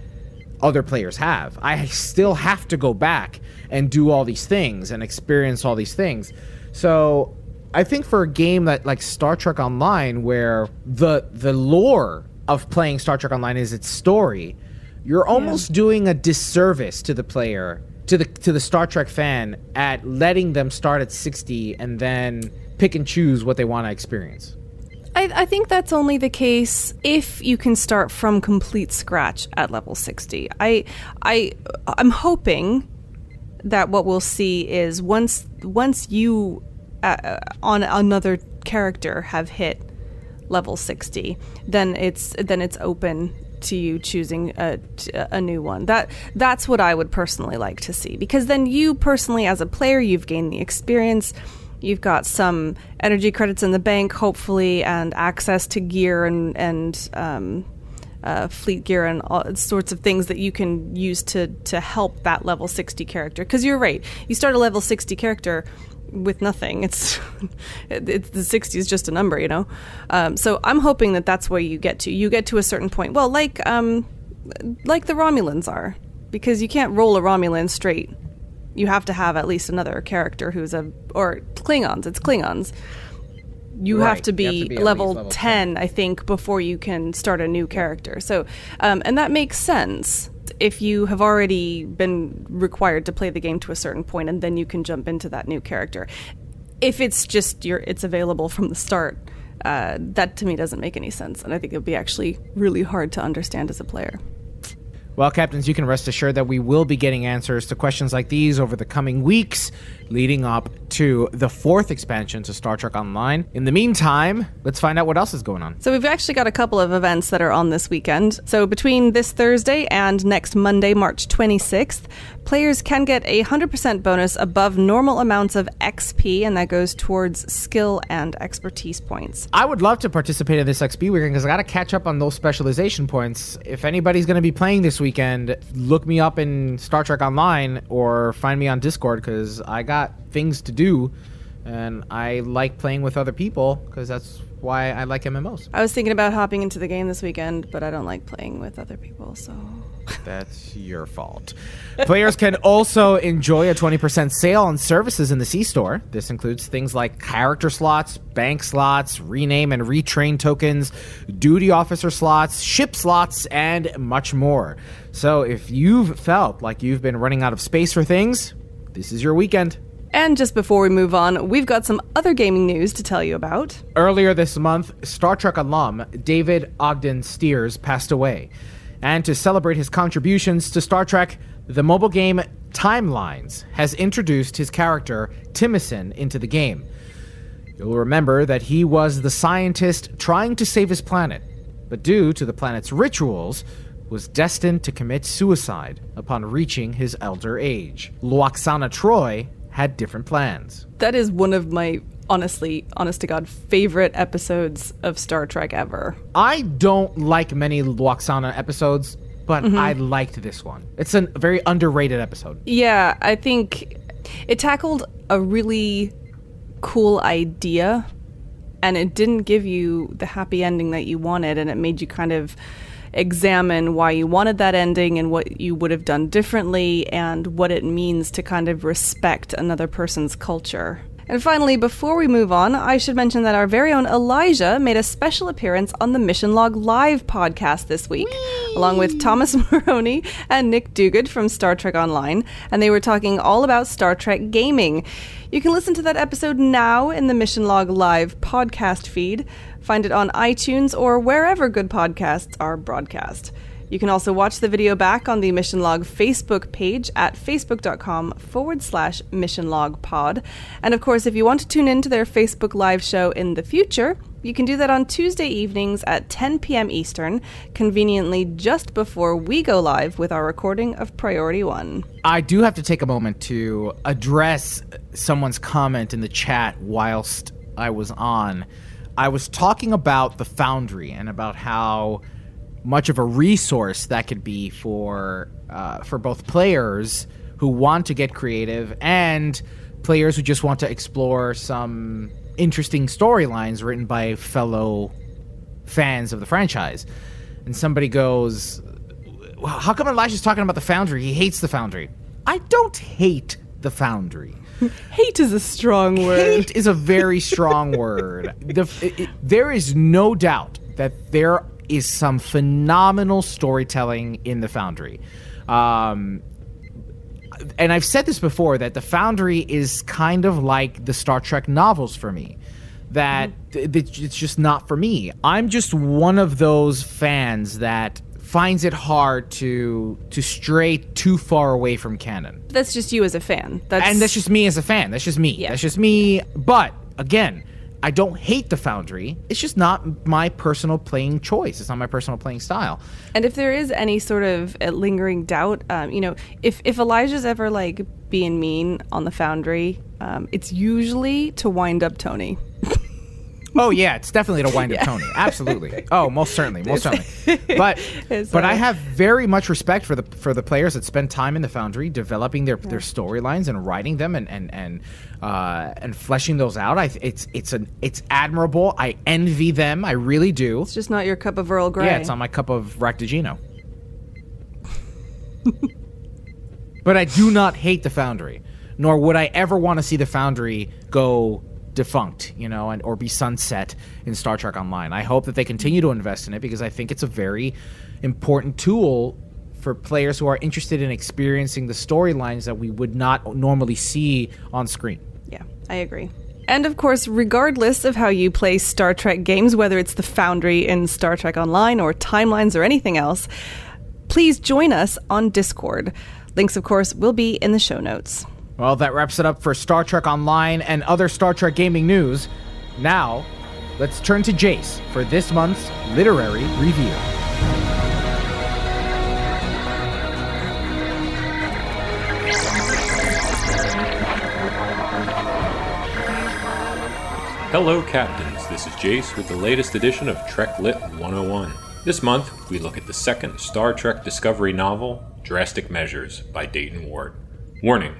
other players have. I still have to go back and do all these things and experience all these things. So I think for a game that like Star Trek Online, where the the lore of playing Star Trek Online is its story, you're almost doing a disservice to the player, to the to the Star Trek fan, at letting them start at 60 and then pick and choose what they want to experience. I, I think that's only the case if you can start from complete scratch at level 60. I, I, I'm hoping that what we'll see is once once you uh, on another character have hit level 60 then it's then it's open to you choosing a, a new one. That that's what i would personally like to see because then you personally as a player you've gained the experience you've got some energy credits in the bank hopefully and access to gear and and um, uh, fleet gear and all sorts of things that you can use to to help that level 60 character. Because you're right you start a level 60 character with nothing. It's, it's the 60 is just a number you know? Um, so i'm hoping that that's where you get to. You get to a certain point. Well like um like the romulans are because you can't roll a romulan straight. You have to have at least another character who's a or klingons. It's klingons you Right, have to you be, have to be at level, least level 10, I think, before you can start a new character. So, um, and that makes sense if you have already been required to play the game to a certain point, and then you can jump into that new character. If it's just your, it's available from the start. Uh, that to me doesn't make any sense, and I think it would be actually really hard to understand as a player. Well, captains, you can rest assured that we will be getting answers to questions like these over the coming weeks, leading up to the fourth expansion to Star Trek Online. In the meantime, let's find out what else is going on. So we've actually got a couple of events that are on this weekend. So between this Thursday and next Monday, March 26th, players can get a 100% bonus above normal amounts of XP, and that goes towards skill and expertise points. I would love to participate in this XP weekend because I got to catch up on those specialization points. If anybody's going to be playing this weekend, look me up in Star Trek Online or find me on Discord because I got things to do and I like playing with other people because that's why I like MMOs. I was thinking about hopping into the game this weekend, but I don't like playing with other people, so. That's your fault. Players can also enjoy a 20% sale on services in the C store. This includes things like character slots, bank slots, rename and retrain tokens, duty officer slots, ship slots, and much more. So if you've felt like you've been running out of space for things, this is your weekend. And just before we move on, we've got some other gaming news to tell you about. Earlier this month, Star Trek alum David Ogden Stiers passed away. And to celebrate his contributions to Star Trek, the mobile game Timelines has introduced his character, Timicin, into the game. You'll remember that he was the scientist trying to save his planet, but due to the planet's rituals, was destined to commit suicide upon reaching his elder age. Lwaxana Troi had different plans. That is one of my honestly, honest to God, favorite episodes of Star Trek ever. I don't like many Lwaxana episodes, but mm-hmm. I liked this one. It's a very underrated episode. Yeah, I think it tackled a really cool idea and it didn't give you the happy ending that you wanted and it made you kind of examine why you wanted that ending and what you would have done differently and what it means to kind of respect another person's culture. And finally, before we move on, I should mention that our very own Elijah made a special appearance on the Mission Log Live podcast this week, along with Thomas Marrone and Nick Duguid from Star Trek Online, and they were talking all about Star Trek gaming. You can listen to that episode now in the Mission Log Live podcast feed. Find it on iTunes or wherever good podcasts are broadcast. You can also watch the video back on the Mission Log Facebook page at facebook.com forward slash Mission Log Pod. And of course, if you want to tune in to their Facebook Live show in the future, you can do that on Tuesday evenings at 10 p.m. Eastern, conveniently just before we go live with our recording of Priority One. I do have to take a moment to address someone's comment in the chat whilst I was on. I was talking about the Foundry and about how much of a resource that could be for uh, for both players who want to get creative and players who just want to explore some interesting storylines written by fellow fans of the franchise. And somebody goes, "Well, "How come Elijah's talking about the Foundry? He hates the Foundry." I don't hate the Foundry. Hate is a strong word. Hate is a very strong word. The, it- it- there is no doubt that there is some phenomenal storytelling in the Foundry. Um, and I've said this before that the Foundry is kind of like the Star Trek novels for me. That th- th- it's just not for me. I'm just one of those fans that finds it hard to to stray too far away from canon That's just you as a fan. That's and that's just me as a fan. That's just me. Yeah. That's just me. But again, I don't hate the Foundry. It's just not my personal playing choice. It's not my personal playing style. And if there is any sort of uh, lingering doubt, um, you know, if if Elijah's ever like being mean on the Foundry, um, it's usually to wind up Tony. Oh yeah, it's definitely to wind up Tony. Absolutely. Oh, most certainly, most certainly. But but I have very much respect for the for the players that spend time in the Foundry developing their their storylines and writing them and and and uh, and fleshing those out. I it's it's an it's admirable. I envy them. I really do. It's just not your cup of Earl Grey. Yeah, it's on my cup of Raktajino. but I do not hate the Foundry, nor would I ever want to see the Foundry go defunct, you know, and or be sunset in Star Trek Online. I hope that they continue to invest in it because I think it's a very important tool for players who are interested in experiencing the storylines that we would not normally see on screen. Yeah, I agree. And of course, regardless of how you play Star Trek games, whether it's the Foundry in Star Trek Online or Timelines or anything else, please join us on Discord. Links, of course, will be in the show notes. Well, that wraps it up for Star Trek Online and other Star Trek gaming news. Now, let's turn to Jace for this month's literary review. Hello, Captains. This is Jace with the latest edition of Trek Lit 101. This month, we look at the second Star Trek Discovery novel, Drastic Measures, by Dayton Ward. Warning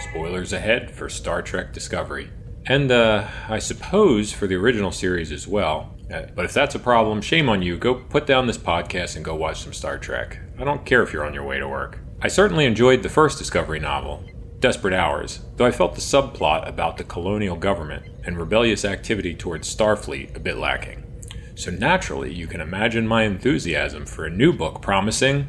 spoilers ahead for Star Trek Discovery. And, uh, I suppose for the original series as well. Uh, but if that's a problem, shame on you. Go put down this podcast and go watch some Star Trek. I don't care if you're on your way to work. I certainly enjoyed the first Discovery novel, Desperate Hours, though I felt the subplot about the colonial government and rebellious activity towards Starfleet a bit lacking. So naturally, you can imagine my enthusiasm for a new book promising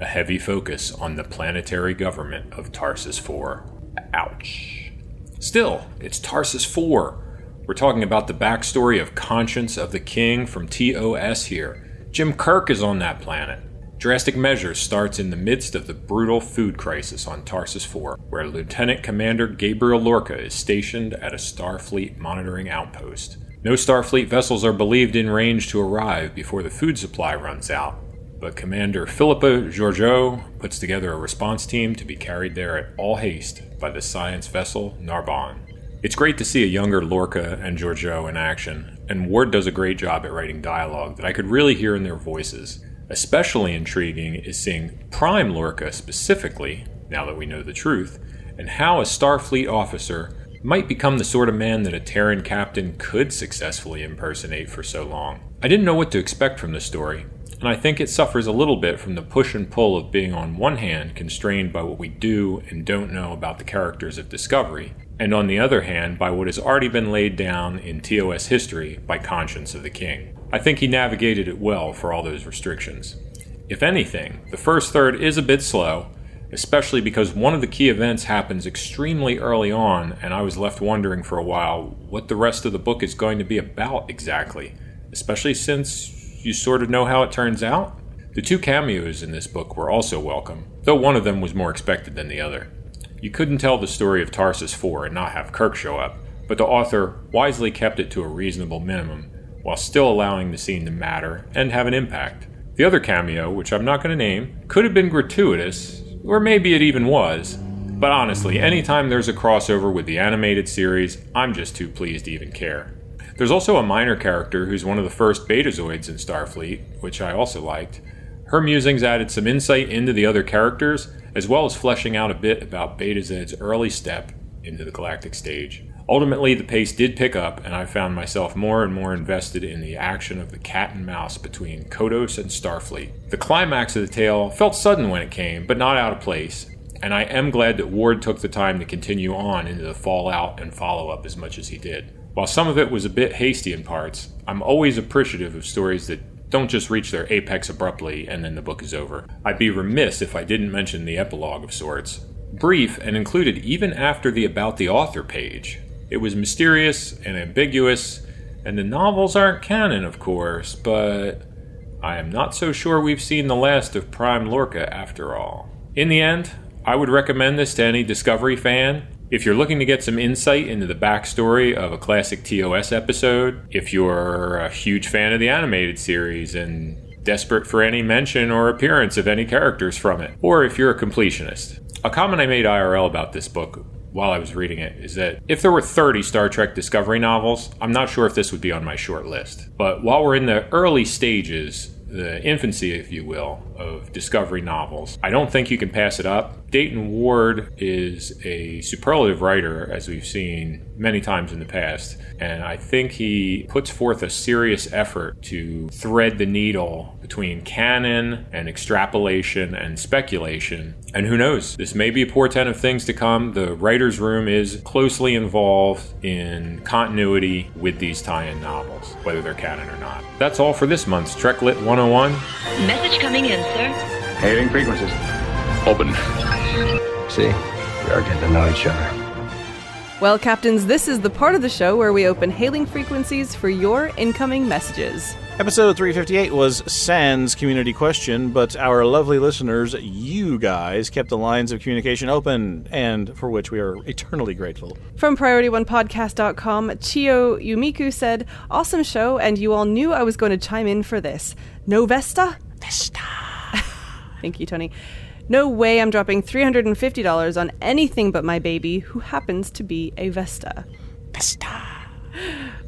a heavy focus on the planetary government of Tarsus 4. Ouch. Still, it's Tarsus 4. We're talking about the backstory of Conscience of the King from TOS here. Jim Kirk is on that planet. Drastic Measures starts in the midst of the brutal food crisis on Tarsus 4, where Lieutenant Commander Gabriel Lorca is stationed at a Starfleet monitoring outpost. No Starfleet vessels are believed in range to arrive before the food supply runs out, but Commander Philippa Georgiou puts together a response team to be carried there at all haste by the science vessel Narbonne. It's great to see a younger Lorca and Georgiou in action, and Ward does a great job at writing dialogue that I could really hear in their voices. Especially intriguing is seeing Prime Lorca specifically, now that we know the truth, and how a Starfleet officer might become the sort of man that a Terran captain could successfully impersonate for so long. I didn't know what to expect from the story, and I think it suffers a little bit from the push and pull of being, on one hand, constrained by what we do and don't know about the characters of Discovery, and on the other hand, by what has already been laid down in TOS history by Conscience of the King. I think he navigated it well for all those restrictions. If anything, the first third is a bit slow, especially because one of the key events happens extremely early on, and I was left wondering for a while what the rest of the book is going to be about exactly, especially since you sort of know how it turns out. The two cameos in this book were also welcome, though one of them was more expected than the other. You couldn't tell the story of Tarsus 4 and not have Kirk show up, but the author wisely kept it to a reasonable minimum while still allowing the scene to matter and have an impact. The other cameo, which I'm not going to name, could have been gratuitous, or maybe it even was. But honestly, anytime there's a crossover with the animated series, I'm just too pleased to even care. There's also a minor character who's one of the first Betazoids in Starfleet, which I also liked. Her musings added some insight into the other characters, as well as fleshing out a bit about Betazed's early step into the galactic stage. Ultimately, the pace did pick up, and I found myself more and more invested in the action of the cat and mouse between Kodos and Starfleet. The climax of the tale felt sudden when it came, but not out of place, and I am glad that Ward took the time to continue on into the fallout and follow up as much as he did. While some of it was a bit hasty in parts, I'm always appreciative of stories that don't just reach their apex abruptly and then the book is over. I'd be remiss if I didn't mention the epilogue of sorts. Brief and included even after the About the Author page, it was mysterious and ambiguous, and the novels aren't canon, of course, but I am not so sure we've seen the last of Prime Lorca after all. In the end, I would recommend this to any Discovery fan. If you're looking to get some insight into the backstory of a classic TOS episode, if you're a huge fan of the animated series and desperate for any mention or appearance of any characters from it, or if you're a completionist. A comment I made IRL about this book while I was reading it is that if there were 30 Star Trek Discovery novels, I'm not sure if this would be on my short list. But while we're in the early stages, the infancy, if you will, of Discovery novels, I don't think you can pass it up. Dayton Ward is a superlative writer, as we've seen many times in the past, and I think he puts forth a serious effort to thread the needle between canon and extrapolation and speculation. And who knows, this may be a portent of things to come. The writer's room is closely involved in continuity with these tie in novels, whether they're canon or not. That's all for this month's Trek Lit 101. Message coming in, sir. Hailing frequencies. Open. See, we are getting to know each other. Well, Captains, this is the part of the show where we open hailing frequencies for your incoming messages. Episode 358 was Sans community question, but our lovely listeners, you guys, kept the lines of communication open, and for which we are eternally grateful. From PriorityOnePodcast.com, Chio Yumiku said, Awesome show, and you all knew I was going to chime in for this. No Vesta? Vesta. Thank you, Tony. No way I'm dropping $350 on anything but my baby, who happens to be a Vesta. Vesta.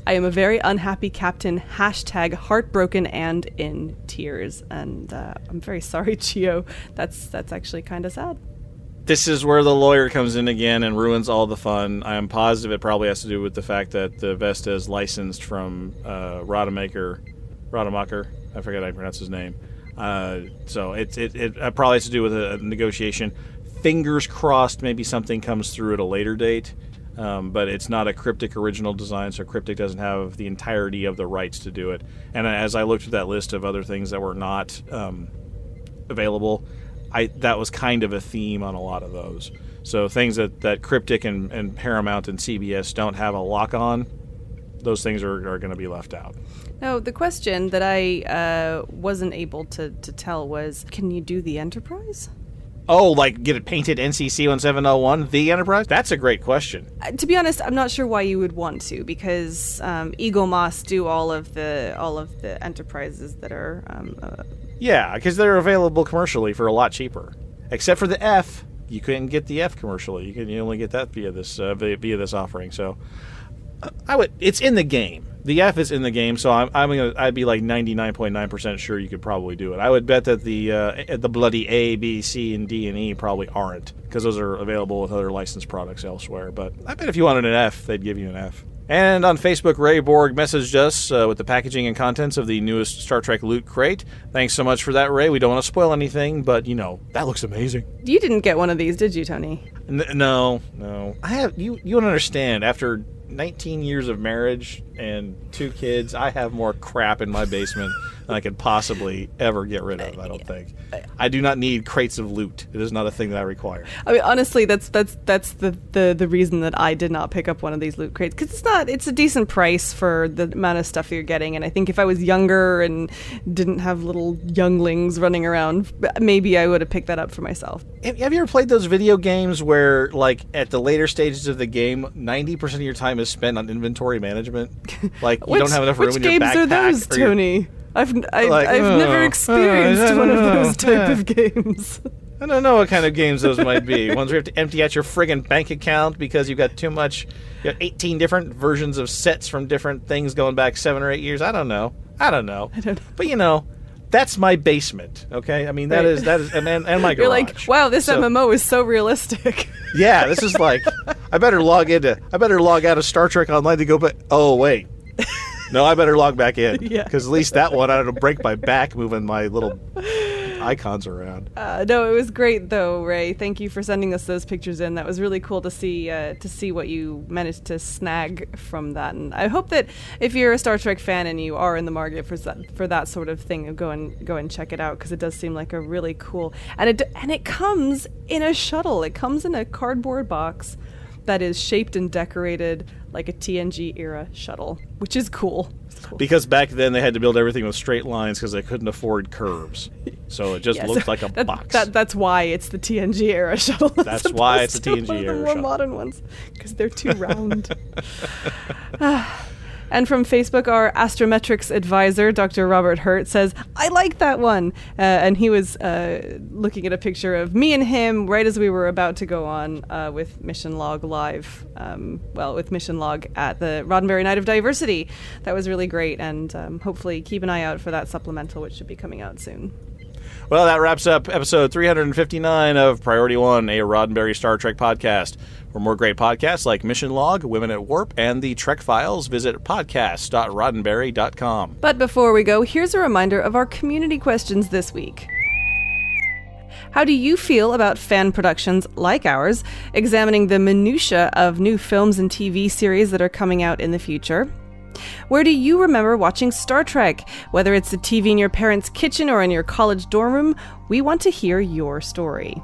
I am a very unhappy captain. Hashtag heartbroken and in tears. And uh, I'm very sorry, Chio. That's that's actually kind of sad. This is where the lawyer comes in again and ruins all the fun. I am positive it probably has to do with the fact that the Vesta is licensed from uh, Rademacher, Rademacher. I forget how to pronounce his name. Uh, so it, it, it probably has to do with a, a negotiation. Fingers crossed, maybe something comes through at a later date. Um, but it's not a cryptic original design, so cryptic doesn't have the entirety of the rights to do it. And as I looked at that list of other things that were not um, available, I that was kind of a theme on a lot of those. So things that, that cryptic and, and Paramount and CBS don't have a lock on, those things are, are going to be left out. No, the question that I uh, wasn't able to, to tell was can you do the Enterprise? Oh, like get it painted NCC 1701, the Enterprise? That's a great question. Uh, to be honest, I'm not sure why you would want to because um, Eaglemoss do all of the all of the enterprises that are. Um, uh, Yeah, because they're available commercially for a lot cheaper. Except for the F, you couldn't get the F commercially. You can you only get that via this uh, via, via this offering. So uh, I would. It's in the game. The F is in the game, so I'm, I'm gonna. I'd be like 99.9 percent sure you could probably do it. I would bet that the uh, the bloody A, B, C, and D and E probably aren't because those are available with other licensed products elsewhere. But I bet if you wanted an F, they'd give you an F. And on Facebook, Ray Borg messaged us uh, with the packaging and contents of the newest Star Trek loot crate. Thanks so much for that, Ray. We don't want to spoil anything, but you know that looks amazing. you didn't get one of these, did you, Tony? N- no, no. I have you. You don't understand. After 19 years of marriage and two kids, I have more crap in my basement than I could possibly ever get rid of. I don't think. Uh, I do not need crates of loot. It is not a thing that I require. I mean, honestly, that's that's that's the, the, the reason that I did not pick up one of these loot crates because it's not it's a decent price for the amount of stuff you're getting, and I think if I was younger and didn't have little younglings running around, maybe I would have picked that up for myself. Have have you ever played those video games where, like, at the later stages of the game, 90% of your time is spent on inventory management? Like, you which, don't have enough room which in your backpack. Which games are those, or your- Tony? I've I've, Like, I've oh, never oh, experienced I one of those type Yeah. of games. I don't know what kind of games those might be. Ones where you have to empty out your friggin' bank account because you've got too much. You got 18 different versions of sets from different things going back seven or eight years. I don't know. I don't know. I don't know. But you know, that's my basement. Okay. I mean, that Right. is that is and and, and my garage. You're like, wow, this So- MMO is so realistic. Yeah, this is like. I better log into. I better log out of Star Trek Online to go. But oh wait. No, I better log back in. Yeah. Because at least that one, I don't break my back moving my little icons around. Uh, no, it was great though, Ray. Thank you for sending us those pictures in. That was really cool to see uh, to see what you managed to snag from that. And I hope that if you're a Star Trek fan and you are in the market for that for that sort of thing, go and go and check it out because it does seem like a really cool and it and it comes in a shuttle. It comes in a cardboard box that is shaped and decorated like a TNG era shuttle, which is cool. Cool. Because back then they had to build everything with straight lines because they couldn't afford curves. So it just Yeah, looked so like a that- box. That, that's why it's the TNG era shuttle. That's why opposed it's a to TNG one of the era more shuttle. modern ones because they're too round. And from Facebook, our astrometrics advisor, Dr. Robert Hurt, says, "I like that one," uh, and he was uh, looking at a picture of me and him right as we were about to go on uh, with Mission Log live. Um, well, with Mission Log at the Roddenberry Night of Diversity. That was really great, and um, hopefully keep an eye out for that supplemental, which should be coming out soon. Well, that wraps up episode 359 of Priority One, a Roddenberry Star Trek podcast. For more great podcasts like Mission Log, Women at Warp, and the Trek Files, visit podcast.roddenberry.com. But before we go, here's a reminder of our community questions this week. How do you feel about fan productions like ours, examining the minutiae of new films and TV series that are coming out in the future? Where do you remember watching Star Trek? Whether it's the TV in your parents' kitchen or in your college dorm room, we want to hear your story.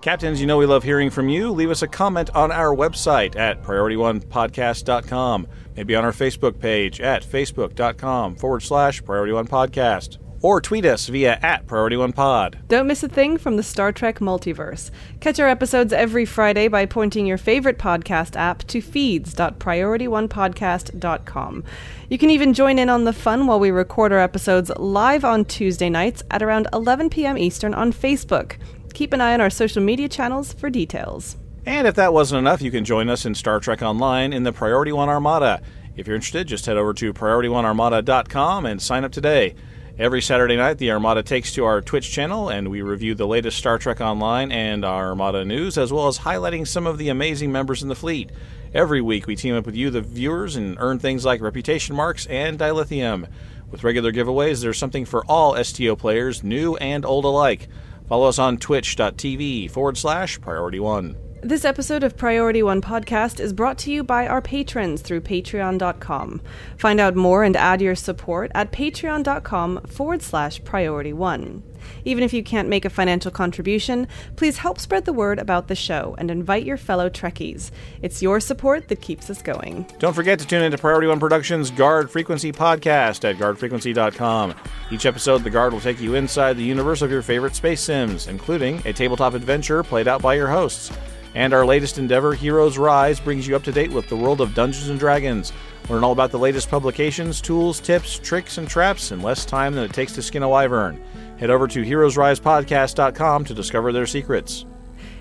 Captains, you know we love hearing from you. Leave us a comment on our website at PriorityOnePodcast.com. Maybe on our Facebook page at Facebook.com forward slash Priority One Podcast. Or tweet us via at Priority One Pod. Don't miss a thing from the Star Trek multiverse. Catch our episodes every Friday by pointing your favorite podcast app to feeds.priorityonepodcast.com. You can even join in on the fun while we record our episodes live on Tuesday nights at around 11 p.m. Eastern on Facebook. Keep an eye on our social media channels for details. And if that wasn't enough, you can join us in Star Trek Online in the Priority One Armada. If you're interested, just head over to PriorityOneArmada.com and sign up today. Every Saturday night, the Armada takes to our Twitch channel and we review the latest Star Trek Online and our Armada news, as well as highlighting some of the amazing members in the fleet. Every week, we team up with you, the viewers, and earn things like reputation marks and dilithium. With regular giveaways, there's something for all STO players, new and old alike. Follow us on twitch.tv forward slash priority one. This episode of Priority One Podcast is brought to you by our patrons through patreon.com. Find out more and add your support at patreon.com forward slash priority one. Even if you can't make a financial contribution, please help spread the word about the show and invite your fellow Trekkies. It's your support that keeps us going. Don't forget to tune into Priority One Productions' Guard Frequency podcast at guardfrequency.com. Each episode, the Guard will take you inside the universe of your favorite space sims, including a tabletop adventure played out by your hosts. And our latest endeavor, Heroes Rise, brings you up to date with the world of Dungeons and Dragons. Learn all about the latest publications, tools, tips, tricks, and traps in less time than it takes to skin a wyvern. Head over to heroesrisepodcast.com to discover their secrets.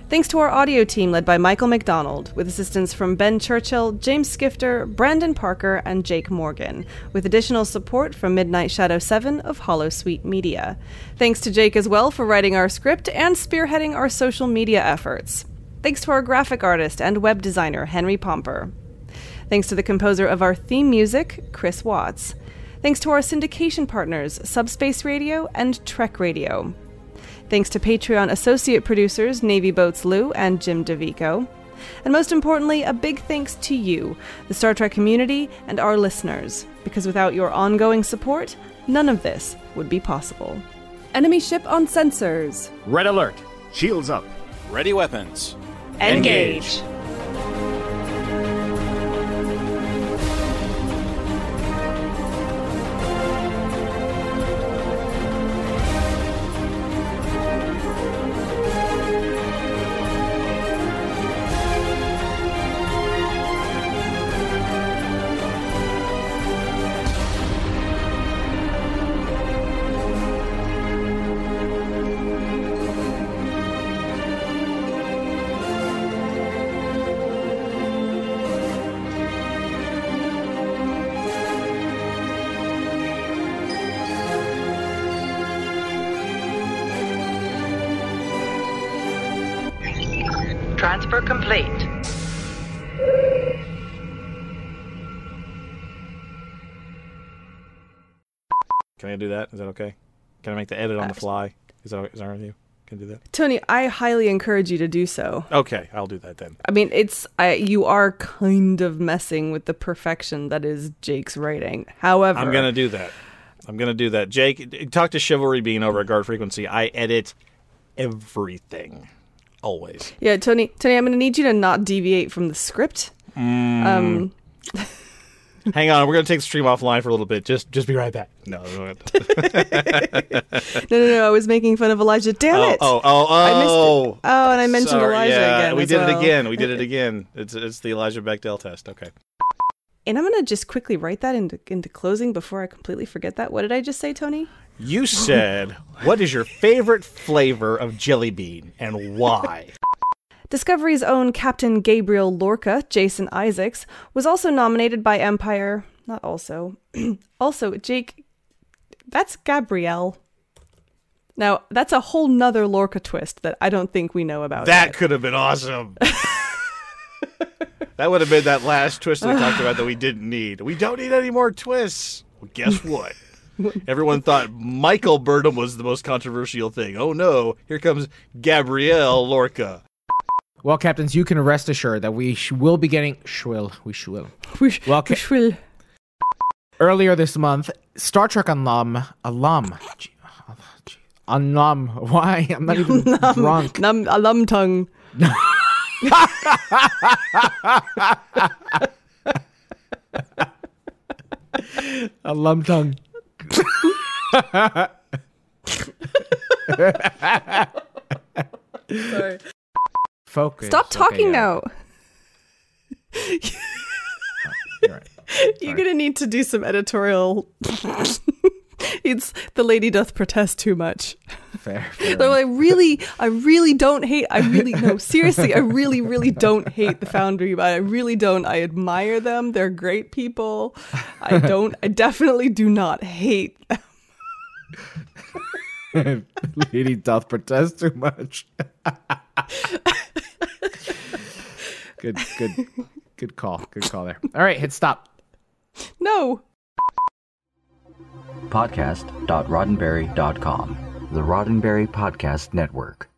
Thanks to our audio team led by Michael McDonald, with assistance from Ben Churchill, James Skifter, Brandon Parker, and Jake Morgan, with additional support from Midnight Shadow 7 of Hollow Sweet Media. Thanks to Jake as well for writing our script and spearheading our social media efforts. Thanks to our graphic artist and web designer, Henry Pomper. Thanks to the composer of our theme music, Chris Watts. Thanks to our syndication partners, Subspace Radio and Trek Radio. Thanks to Patreon associate producers Navy Boats Lou and Jim DeVico. And most importantly, a big thanks to you, the Star Trek community, and our listeners, because without your ongoing support, none of this would be possible. Enemy ship on sensors. Red alert. Shields up. Ready weapons. Engage. I do that? Is that okay? Can I make the edit on the fly? Is that, is that with you? Can I do that? Tony, I highly encourage you to do so. Okay, I'll do that then. I mean, it's I, you are kind of messing with the perfection that is Jake's writing. However, I'm to do that. I'm to do that. Jake, talk to Chivalry Bean over at Guard Frequency. I edit everything. Always. Yeah, Tony, Tony, I'm to need you to not deviate from the script. Mm. Um, Hang on, we're going to take the stream offline for a little bit. Just just be right back. No. no, no, no. I was making fun of Elijah. Damn oh, it! oh, oh, I missed oh. Oh, and I mentioned Sorry, Elijah yeah, again. We as did well. it again. We did it again. It's it's the Elijah Bechdel test. Okay. And I'm going to just quickly write that into into closing before I completely forget that. What did I just say, Tony? You said, "What is your favorite flavor of jelly bean and why?" Discovery's own Captain Gabriel Lorca, Jason Isaacs, was also nominated by Empire. Not also. also, Jake. That's Gabrielle. Now, that's a whole nother Lorca twist that I don't think we know about. That yet. could have been awesome. that would have been that last twist that we talked about that we didn't need. We don't need any more twists. Well, guess what? Everyone thought Michael Burnham was the most controversial thing. Oh no, here comes Gabrielle Lorca. Well, captains, you can rest assured that we sh- will be getting shwill. We shwill. We sh- well, we will. earlier this month, Star Trek alum alum gee, oh, gee, alum. Why? I'm not even drunk. Num, alum tongue. alum tongue. Sorry. Focus. Stop Okay, talking yeah. now. You're right. You're gonna need to do some editorial. it's the lady doth protest too much. Fair. fair. I really, I really don't hate. I really no, seriously, I really, really don't hate the Foundry, but I really don't. I admire them. They're great people. I don't. I definitely do not hate them. Lady doth protest too much. good, good, good call. Good call there. All right, hit stop. No. Podcast.roddenberry.com. The Roddenberry Podcast Network.